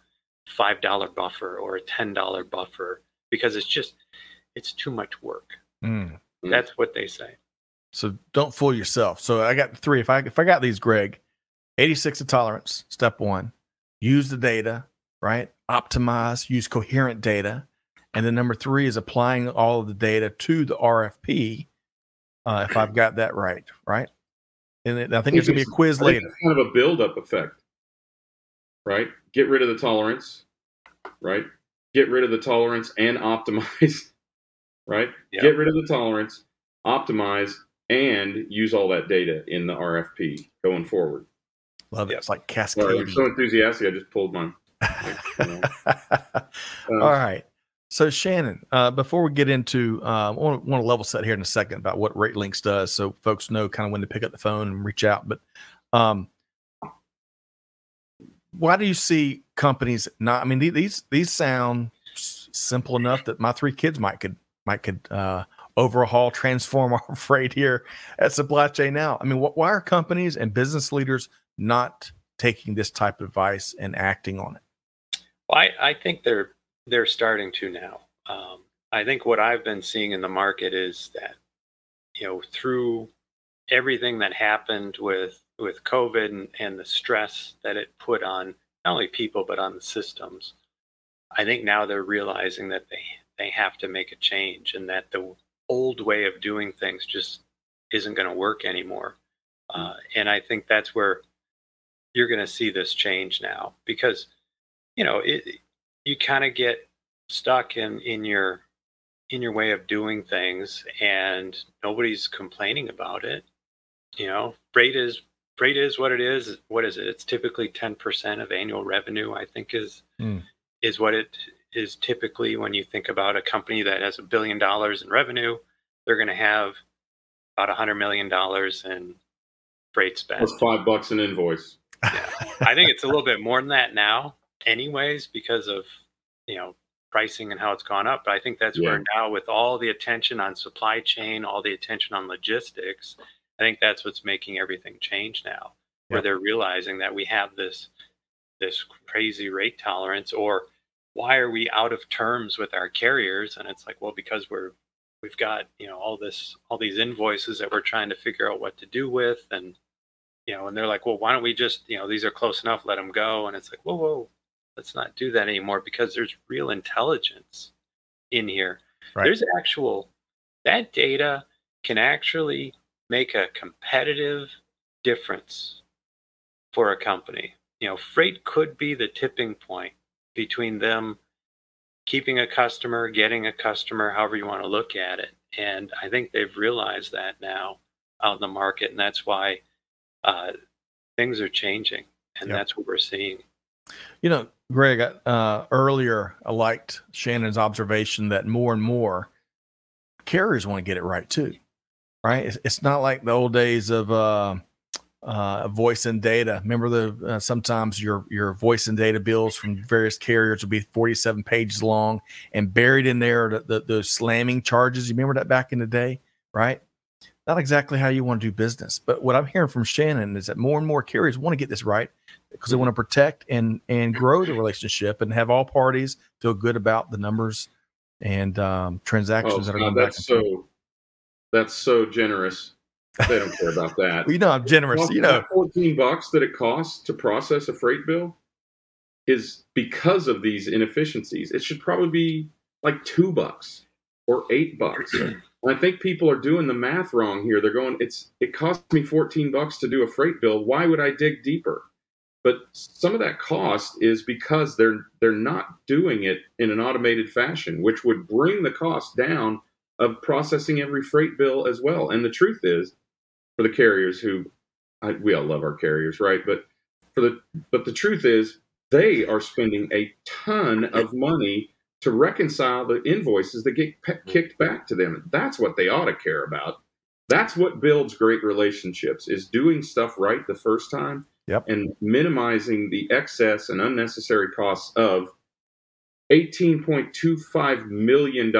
five dollar buffer or a ten dollar buffer because it's just it's too much work. Mm. That's what they say. So don't fool yourself. So I got three. If I if I got these, Greg, 86 of tolerance, step one. Use the data, right? Optimize, use coherent data. And then number three is applying all of the data to the RFP. Uh, if I've got that right, right? And I think, I think there's gonna be a quiz later. kind of a build-up effect, right? Get rid of the tolerance, right? Get rid of the tolerance and optimize, right? Yep. Get rid of the tolerance, optimize, and use all that data in the RFP going forward. Love it. It's like cascading. I'm so enthusiastic. I just pulled mine. um, all right. So Shannon, uh, before we get into, uh, I want, to level set here in a second about what RateLinx does, so folks know kind of when to pick up the phone and reach out. But um, why do you see companies not? I mean, these these sound simple enough that my three kids might could might could uh, overhaul, transform our freight here at Supply Chain Now. I mean, wh- why are companies and business leaders not taking this type of advice and acting on it? Well, I, I think they're they're starting to now. Um, I think what I've been seeing in the market is that you know through everything that happened with with COVID and, and the stress that it put on not only people but on the systems, I think now they're realizing that they they have to make a change and that the old way of doing things just isn't going to work anymore. Uh, and I think that's where you're going to see this change now because you know it, you kind of get stuck in in your in your way of doing things and nobody's complaining about it you know freight is freight is what it is what is it it's typically 10% of annual revenue i think is mm. is what it is typically when you think about a company that has a billion dollars in revenue they're going to have about a hundred million dollars in freight spend That's five bucks an invoice yeah. i think it's a little bit more than that now anyways because of you know pricing and how it's gone up but i think that's yeah. where now with all the attention on supply chain all the attention on logistics i think that's what's making everything change now where they're realizing that we have this this crazy rate tolerance or why are we out of terms with our carriers? And it's like well because we're we've got you know all this all these invoices that we're trying to figure out what to do with and you know and they're like well why don't we just you know these are close enough let them go. And it's like whoa whoa let's not do that anymore because there's real intelligence in here. Right. There's actual that data can actually make a competitive difference for a company. You know, freight could be the tipping point between them keeping a customer, getting a customer, however you want to look at it. And I think they've realized that now out in the market, and that's why uh, things are changing, and yep. that's what we're seeing. You know, Greg, uh, earlier I liked Shannon's observation that more and more carriers want to get it right too. Right? It's, it's not like the old days of uh, uh, voice and data. Remember the uh, sometimes your your voice and data bills from various carriers will be 47 pages long, and buried in there the, the, the slamming charges. You remember that back in the day, right? Not exactly how you want to do business. But what I'm hearing from Shannon is that more and more carriers want to get this right because they want to protect and and grow the relationship and have all parties feel good about the numbers and um, transactions oh, that are going that's back. so that's so generous. They don't care about that. well, you know, I'm generous. Well, you know, fourteen bucks that it costs to process a freight bill is because of these inefficiencies. It should probably be like two bucks or eight bucks. I think people are doing the math wrong here. They're going, it's it cost me 14 bucks to do a freight bill. Why would I dig deeper? But some of that cost is because they're they're not doing it in an automated fashion which would bring the cost down of processing every freight bill as well. And the truth is for the carriers who I, we all love our carriers right? But for the but the truth is they are spending a ton of money to reconcile the invoices that get pe- mm-hmm. kicked back to them. That's what they ought to care about. That's what builds great relationships is doing stuff right the first time yep. and minimizing the excess and unnecessary costs of $18.25 million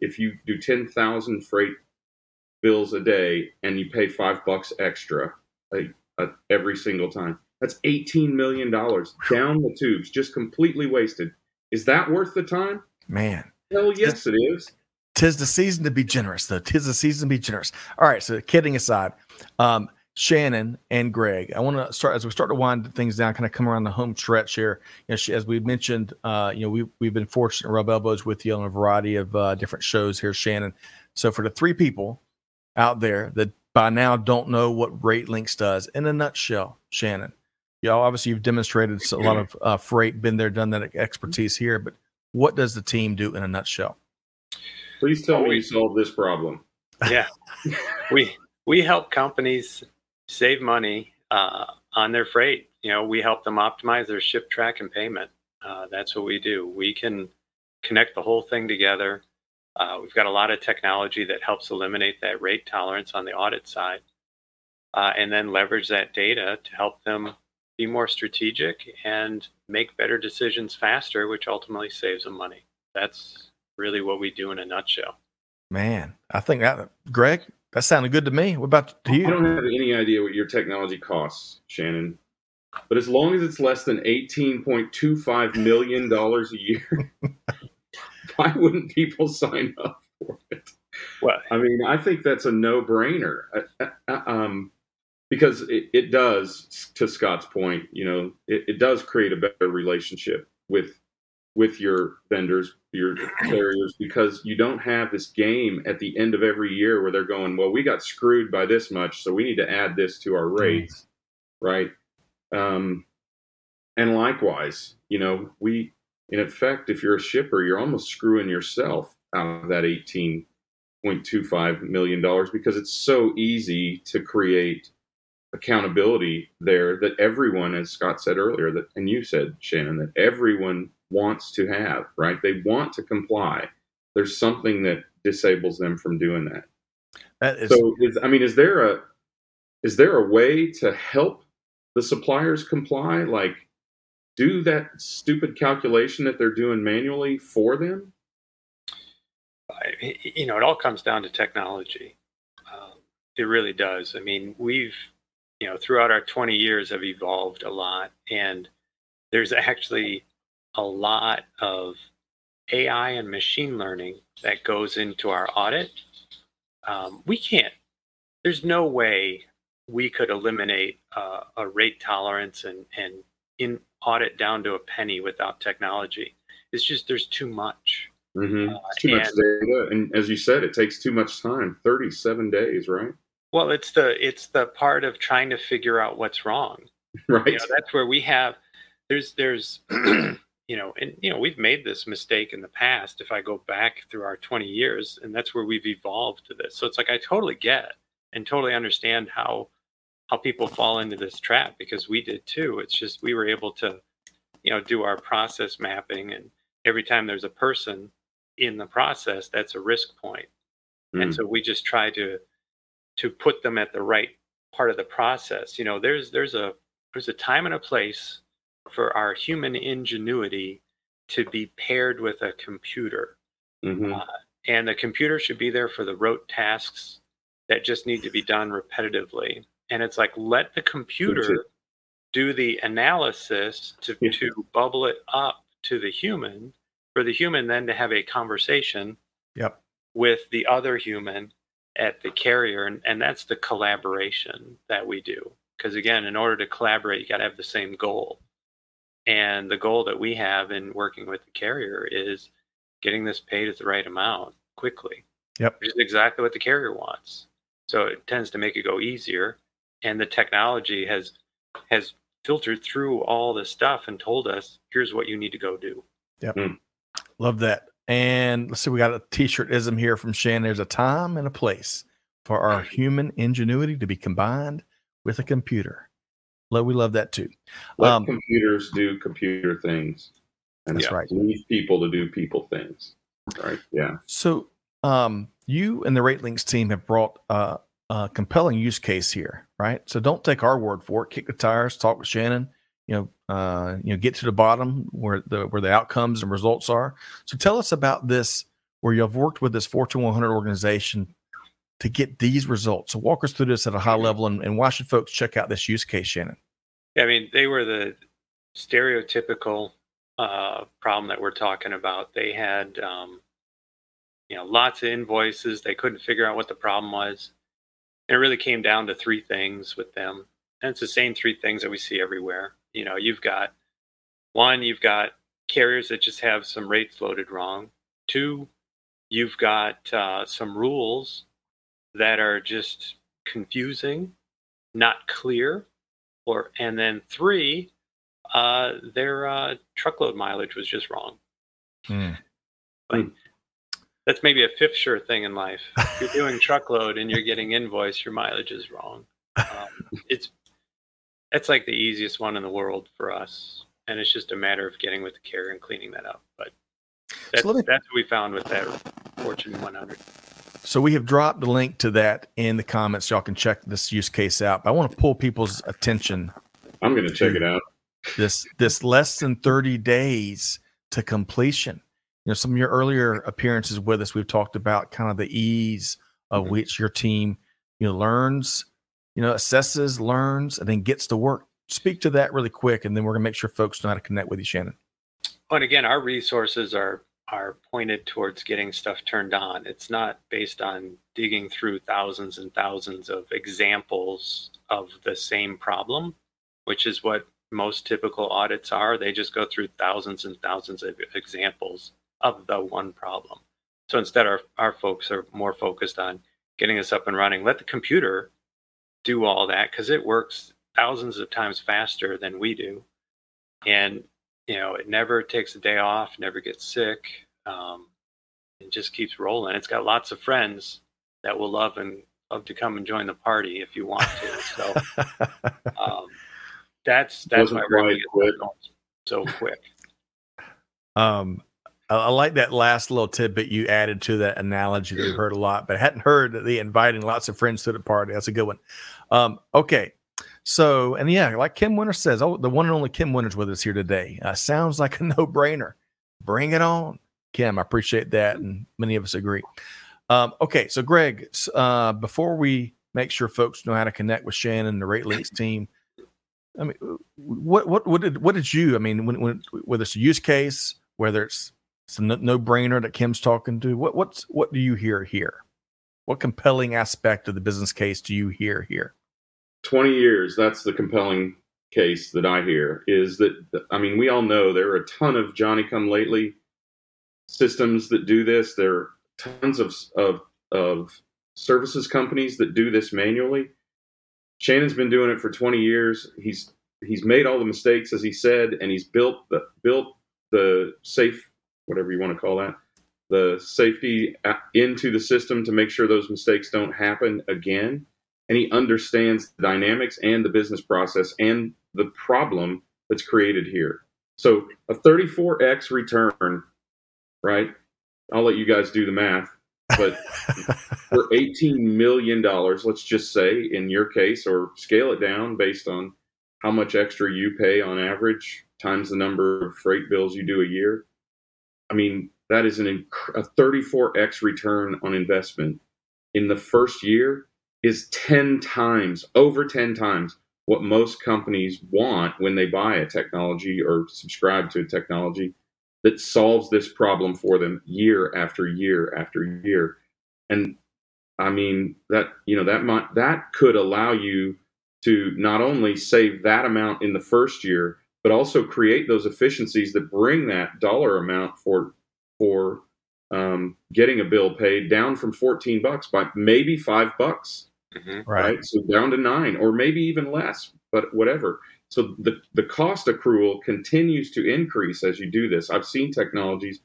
if you do 10,000 freight bills a day and you pay five bucks extra a, a, every single time. That's $18 million down the tubes, just completely wasted. Is that worth the time? Man. Hell yes, it is. Tis the season to be generous, though. Tis the season to be generous. All right. So, kidding aside, um, Shannon and Greg. I want to start as we start to wind things down, kind of come around the home stretch here. You know, as we mentioned, uh, you know, we we've been fortunate to rub elbows with you on a variety of uh, different shows here, Shannon. So for the three people out there that by now don't know what RateLinx does, in a nutshell, Shannon, you know, obviously you've demonstrated a lot of uh, freight, been there, done that expertise here, but what does the team do in a nutshell? Please tell me you solved this problem. Yeah, we we help companies save money uh, on their freight. You know, we help them optimize their ship track and payment. Uh, that's what we do. We can connect the whole thing together. Uh, we've got a lot of technology that helps eliminate that rate tolerance on the audit side, uh, and then leverage that data to help them be more strategic and make better decisions faster, which ultimately saves them money. That's really what we do in a nutshell. Man, I think that Greg, that sounded good to me. What about to I you? don't have any idea what your technology costs, Shannon. But as long as it's less than $18.25 million a year, why wouldn't people sign up for it? Well, I mean, I think that's a no brainer. Um, because it, it does, to Scott's point, you know, it, it does create a better relationship with with your vendors, your carriers, because you don't have this game at the end of every year where they're going, well, we got screwed by this much, so we need to add this to our rates, right? Um, and likewise, you know, we, in effect, if you're a shipper, you're almost screwing yourself out of that $18.25 million because it's so easy to create accountability there that everyone, as Scott said earlier, that and you said, Shannon, that everyone wants to have, right? They want to comply. There's something that disables them from doing that. That is, So, is, I mean, is there a is there a way to help the suppliers comply? Like, do that stupid calculation that they're doing manually for them? You know, it all comes down to technology. Um, it really does. I mean, we've, you know, throughout our 20 years have evolved a lot, and there's actually a lot of AI and machine learning that goes into our audit. Um, we can't. There's no way we could eliminate uh, a rate tolerance and and in audit down to a penny without technology. It's just there's too much. Mm-hmm. Uh, too much and- data, and as you said, it takes too much time. Thirty-seven days, right? Well, it's the it's the part of trying to figure out what's wrong. Right. You know, that's where we have there's there's you know and you know we've made this mistake in the past. If I go back through our 20 years, and that's where we've evolved to this. So it's like I totally get and totally understand how how people fall into this trap because we did too. It's just we were able to you know do our process mapping, and every time there's a person in the process, that's a risk point and Mm. so we just try to to put them at the right part of the process you know there's there's a there's a time and a place for our human ingenuity to be paired with a computer Mhm. and the computer should be there for the rote tasks that just need to be done repetitively and it's like let the computer do the analysis to, Yeah. to bubble it up to the human for the human then to have a conversation Yep. with the other human at the carrier and, and that's the collaboration that we do because again in order to collaborate you got to have the same goal and the goal that we have in working with the carrier is getting this paid at the right amount quickly Yep. which is exactly what the carrier wants so it tends to make it go easier and the technology has has filtered through all this stuff and told us here's what you need to go do Yep. Hmm. love that. And let's see, we got a t-shirt ism here from Shannon. There's a time and a place for our human ingenuity to be combined with a computer. We love that too. Let Um, computers do computer things, and That's right. leave people to do people things. Right? Yeah. So, um, you and the RateLinx team have brought uh, a compelling use case here, right? So don't take our word for it. Kick the tires, talk with Shannon. You know, uh, you know, get to the bottom where the where the outcomes and results are. So tell us about this, where you have worked with this Fortune 100 organization to get these results. So walk us through this at a high level, and, and why should folks check out this use case, Shannon? I mean, they were the stereotypical uh, problem that we're talking about. They had, um, you know, lots of invoices. They couldn't figure out what the problem was. And it really came down to three things with them. And it's the same three things that we see everywhere. You know, you've got one, you've got carriers that just have some rates loaded wrong. Two, you've got uh, some rules that are just confusing, not clear or and then three, uh, their uh, truckload mileage was just wrong. Like That's maybe a fifth sure thing in life. If you're doing truckload and you're getting invoice, your mileage is wrong. Um, it's that's like the easiest one in the world for us, and it's just a matter of getting with the carrier and cleaning that up. But That's, so me, that's what we found with that Fortune 100. So we have dropped a link to that in the comments. Y'all can check this use case out. But I want to pull people's attention. I'm going to check it out. This this less than 30 days to completion. You know, some of your earlier appearances with us, we've talked about kind of the ease of mm-hmm. which your team, you know, learns, you know, assesses, learns, and then gets to work. Speak to that really quick, and then we're gonna make sure folks know how to connect with you, Shannon. And again, our resources are are pointed towards getting stuff turned on. It's not based on digging through thousands and thousands of examples of the same problem, which is what most typical audits are. They just go through thousands and thousands of examples of the one problem. So instead, our, our folks are more focused on getting us up and running. Let the computer do all that because it works thousands of times faster than we do. And you know, it never takes a day off, never gets sick, um, and just keeps rolling. It's got lots of friends that will love and love to come and join the party if you want to. So um, that's that's why we're going so quick. Um, I, I, like that last little tidbit you added to that analogy that we've heard a lot, but I hadn't heard the inviting lots of friends to the party. That's a good one. Um, okay, so, and yeah, like Kim Winter says, oh, the one and only Kim Winter's with us here today. Uh, sounds like a no brainer. Bring it on, Kim. I appreciate that. And many of us agree. Um, okay, so Greg, uh, before we make sure folks know how to connect with Shannon and the RateLinx team, I mean, what what what did what did you? I mean, when, when whether it's a use case, whether it's some no brainer that Kim's talking to, what what's what do you hear here? What compelling aspect of the business case do you hear here? 20 years, that's the compelling case that I hear is that, I mean, we all know there are a ton of Johnny come lately systems that do this. There are tons of, of, of services companies that do this manually. Shannon's been doing it for 20 years. He's he's made all the mistakes as he said, and he's built the built the safe, whatever you want to call that, the safety uh, into the system to make sure those mistakes don't happen again and he understands the dynamics and the business process and the problem that's created here. So a 34x return, right? I'll let you guys do the math, but for 18 million dollars, let's just say in your case, or scale it down based on how much extra you pay on average times the number of freight bills you do a year. I mean, that is an a 34x return on investment in the first year is 10 times, over 10 times what most companies want when they buy a technology or subscribe to a technology that solves this problem for them year after year after year. And I mean that you know that might, that could allow you to not only save that amount in the first year, but also create those efficiencies that bring that dollar amount for for um, getting a bill paid down from 14 bucks by maybe five bucks Mm-hmm. Right. right. So down to nine or maybe even less, but whatever. So the, the cost accrual continues to increase as you do this. I've seen technologies,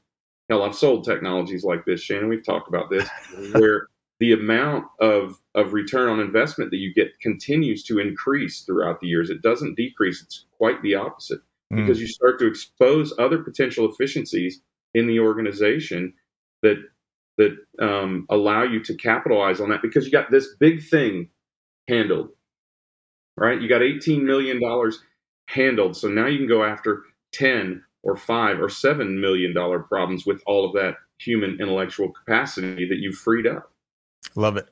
hell, I've sold technologies like this, Shannon. We've talked about this, where the amount of, of return on investment that you get continues to increase throughout the years. It doesn't decrease, it's quite the opposite mm. because you start to expose other potential efficiencies in the organization that that um, allow you to capitalize on that because you got this big thing handled, right? You got $18 million handled. So now you can go after 10 or 5 or 7 million dollar problems with all of that human intellectual capacity that you've freed up. Love it.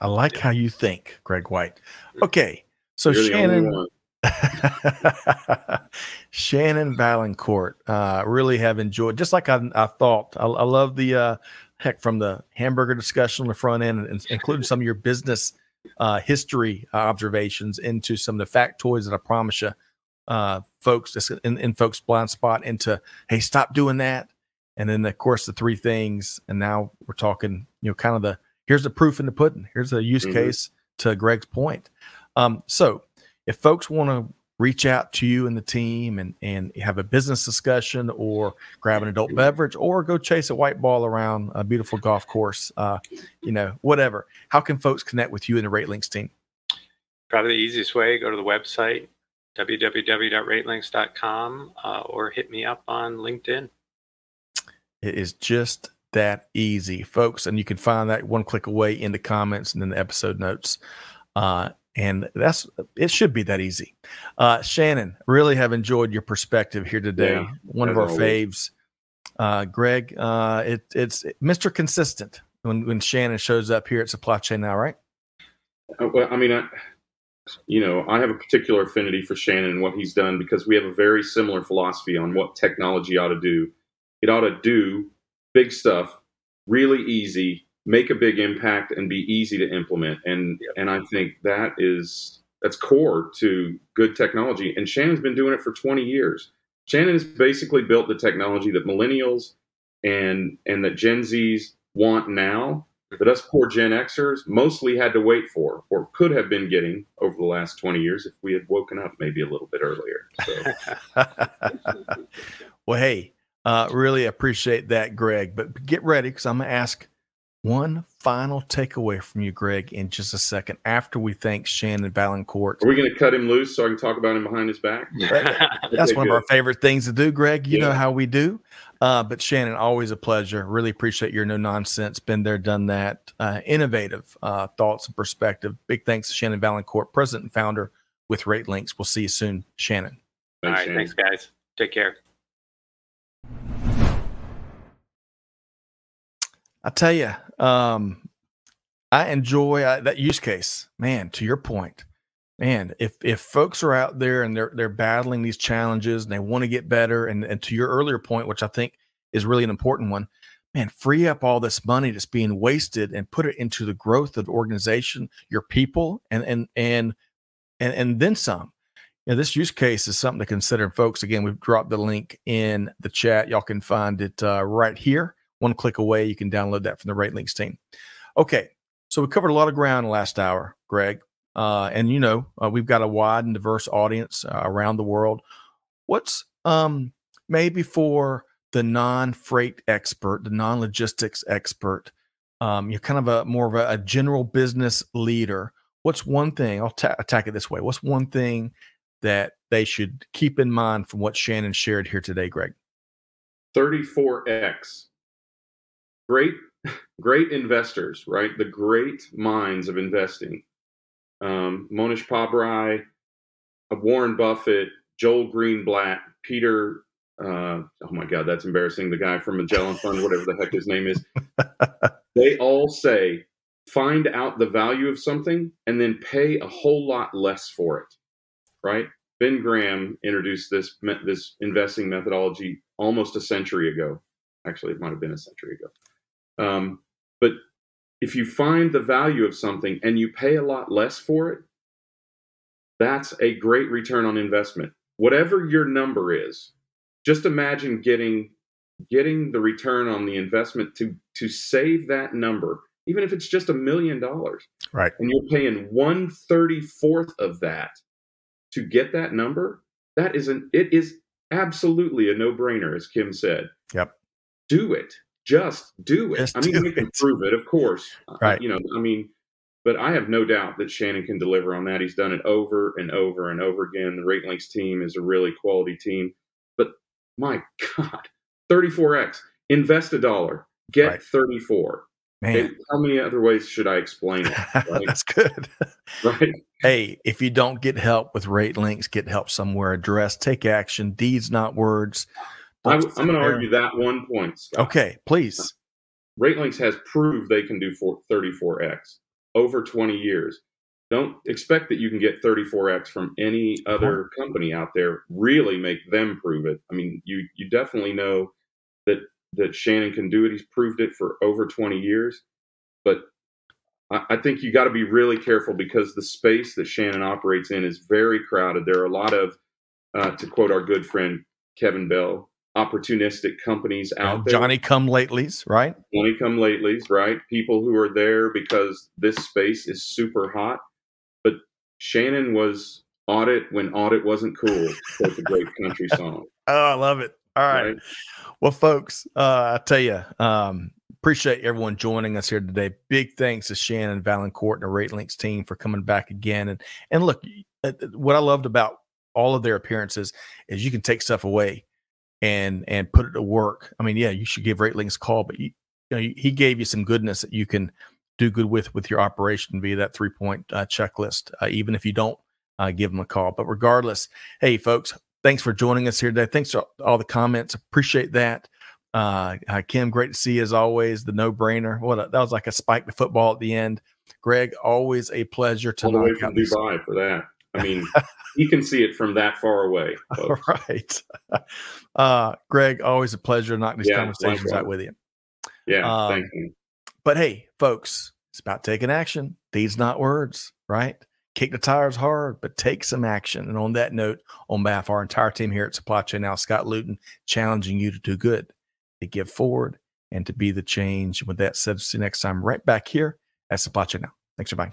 I like how you think, Greg White. Okay. So You're Shannon Shannon Vaillancourt, uh, really have enjoyed, just like I, I thought. I, I love the uh, heck from the hamburger discussion on the front end, and, including some of your business uh, history observations into some of the factoids that I promise you, uh, folks, in, in folks' blind spot into, hey, stop doing that. And then, of course, the three things. And now we're talking, you know, kind of the here's the proof in the pudding. Here's a use mm-hmm. case to Greg's point. Um, so if folks want to reach out to you and the team and and have a business discussion or grab an adult beverage or go chase a white ball around a beautiful golf course uh, you know whatever how can folks connect with you and the RateLinx team probably the easiest way go to the website www.ratelinx.com uh, or hit me up on linkedin It is just that easy, folks. And you can find that one click away in the comments and in the episode notes. Uh, and that's it should be that easy. Uh, Shannon, really have enjoyed your perspective here today. Yeah, one of our always. faves. Uh, Greg, uh, it, it's Mr. Consistent when, when Shannon shows up here at Supply Chain Now, right? Uh, Well, I mean, I, you know, I have a particular affinity for Shannon and what he's done because we have a very similar philosophy on what technology ought to do. It ought to do big stuff, really easy, make a big impact, and be easy to implement. And and I think that is that's core to good technology. And Shannon's been doing it for 20 years. Shannon has basically built the technology that millennials and and that Gen Zs want now that us poor Gen Xers mostly had to wait for, or could have been getting over the last 20 years if we had woken up maybe a little bit earlier. So, well, hey, uh, really appreciate that, Greg. But get ready because I'm going to ask one final takeaway from you, Greg, in just a second after we thank Shannon Vaillancourt. are we going to cut him loose so I can talk about him behind his back? That's one of our favorite things to do, Greg. You know how we do. Uh, but Shannon, always a pleasure. Really appreciate your no nonsense. Been there, done that. Uh, innovative uh, thoughts and perspective. Big thanks to Shannon Vaillancourt, president and founder with RateLinx. We'll see you soon, Shannon. All Thanks, right, Shannon. thanks, guys. Take care. I tell you, um, I enjoy uh, that use case, man. To your point, man, if if folks are out there and they're they're battling these challenges and they want to get better, and and to your earlier point, which I think is really an important one, man, free up all this money that's being wasted and put it into the growth of the organization, your people, and and and and and then some. You know, this use case is something to consider, folks. Again, we've dropped the link in the chat. Y'all can find it uh, right here one click away. You can download that from the RateLinx team. Okay, so we covered a lot of ground last hour, Greg. Uh, and you know, uh, we've got a wide and diverse audience uh, around the world. What's um, maybe for the non-freight expert, the non-logistics expert, um, you're kind of a more of a, a general business leader. What's one thing? I'll ta- attack it this way. What's one thing that they should keep in mind from what Shannon shared here today, Greg? 34x. Great, great investors, right? The great minds of investing. Um, Mohnish Pabrai, uh, Warren Buffett, Joel Greenblatt, Peter. Uh, oh my God, that's embarrassing. The guy from Magellan Fund, whatever the heck his name is. they all say find out the value of something and then pay a whole lot less for it, right? Ben Graham introduced this this investing methodology almost a century ago. Actually, it might have been a century ago. Um, but if you find the value of something and you pay a lot less for it, that's a great return on investment. Whatever your number is, just imagine getting getting the return on the investment to to save that number, even if it's just a million dollars Right. and you're paying one thirty fourth of that to get that number, that is an it is absolutely a no brainer, as Kim said. Yep. Do it. Just do it. Just I mean, we can prove it, of course. Uh, Right. You know, I mean, but I have no doubt that Shannon can deliver on that. He's done it over and over and over again. The RateLinx team is a really quality team. But my God, 34x. Invest a dollar, get Right. 34. Man, Okay, How many other ways should I explain it? Right. that's good. right? hey, if you don't get help with RateLinx, get help somewhere. Address, take action. Deeds, not words. I, am going to argue that one point. Scott. Okay, please. RateLinx has proved they can do 34x over 20 years. Don't expect that you can get 34x from any other company out there. Really make them prove it. I mean, you you definitely know that that Shannon can do it. He's proved it for over 20 years. But I, I think you got to be really careful because the space that Shannon operates in is very crowded. There are a lot of, uh, to quote our good friend Kevin Bell, opportunistic companies out Uh, there. Johnny come latelys, right? Johnny come latelys, right? People who are there because this space is super hot. But Shannon was audit when audit wasn't cool. quote the great country song. Oh, I love it. All right. Right? Well, folks, uh, I tell you, um, appreciate everyone joining us here today. Big thanks to Shannon Vaillancourt and the RateLinx team for coming back again. And and look, uh, what I loved about all of their appearances is you can take stuff away and and put it to work. I mean, yeah, you should give RateLinx a call, but you, you know, he gave you some goodness that you can do good with with your operation via that three point uh, checklist, uh, even if you don't uh, give him a call. But regardless, hey, folks, thanks for joining us here today. Thanks for all the comments. Appreciate that. Uh, uh, Kim, great to see you as always. The no brainer. What a, that was like a spike to football at the end. Greg, always a pleasure to all the way from Dubai for that. I mean, you can see it from that far away. right? Uh, Greg, always a pleasure to knock these yeah, conversations out with you. Yeah, um, thank you. But hey, folks, it's about taking action. Deeds, not words, right? Kick the tires hard, but take some action. And on that note, on behalf of our entire team here at Supply Chain Now, Scott Luton, challenging you to do good, to give forward, and to be the change. With that said, see you next time right back here at Supply Chain Now. Thanks for buying.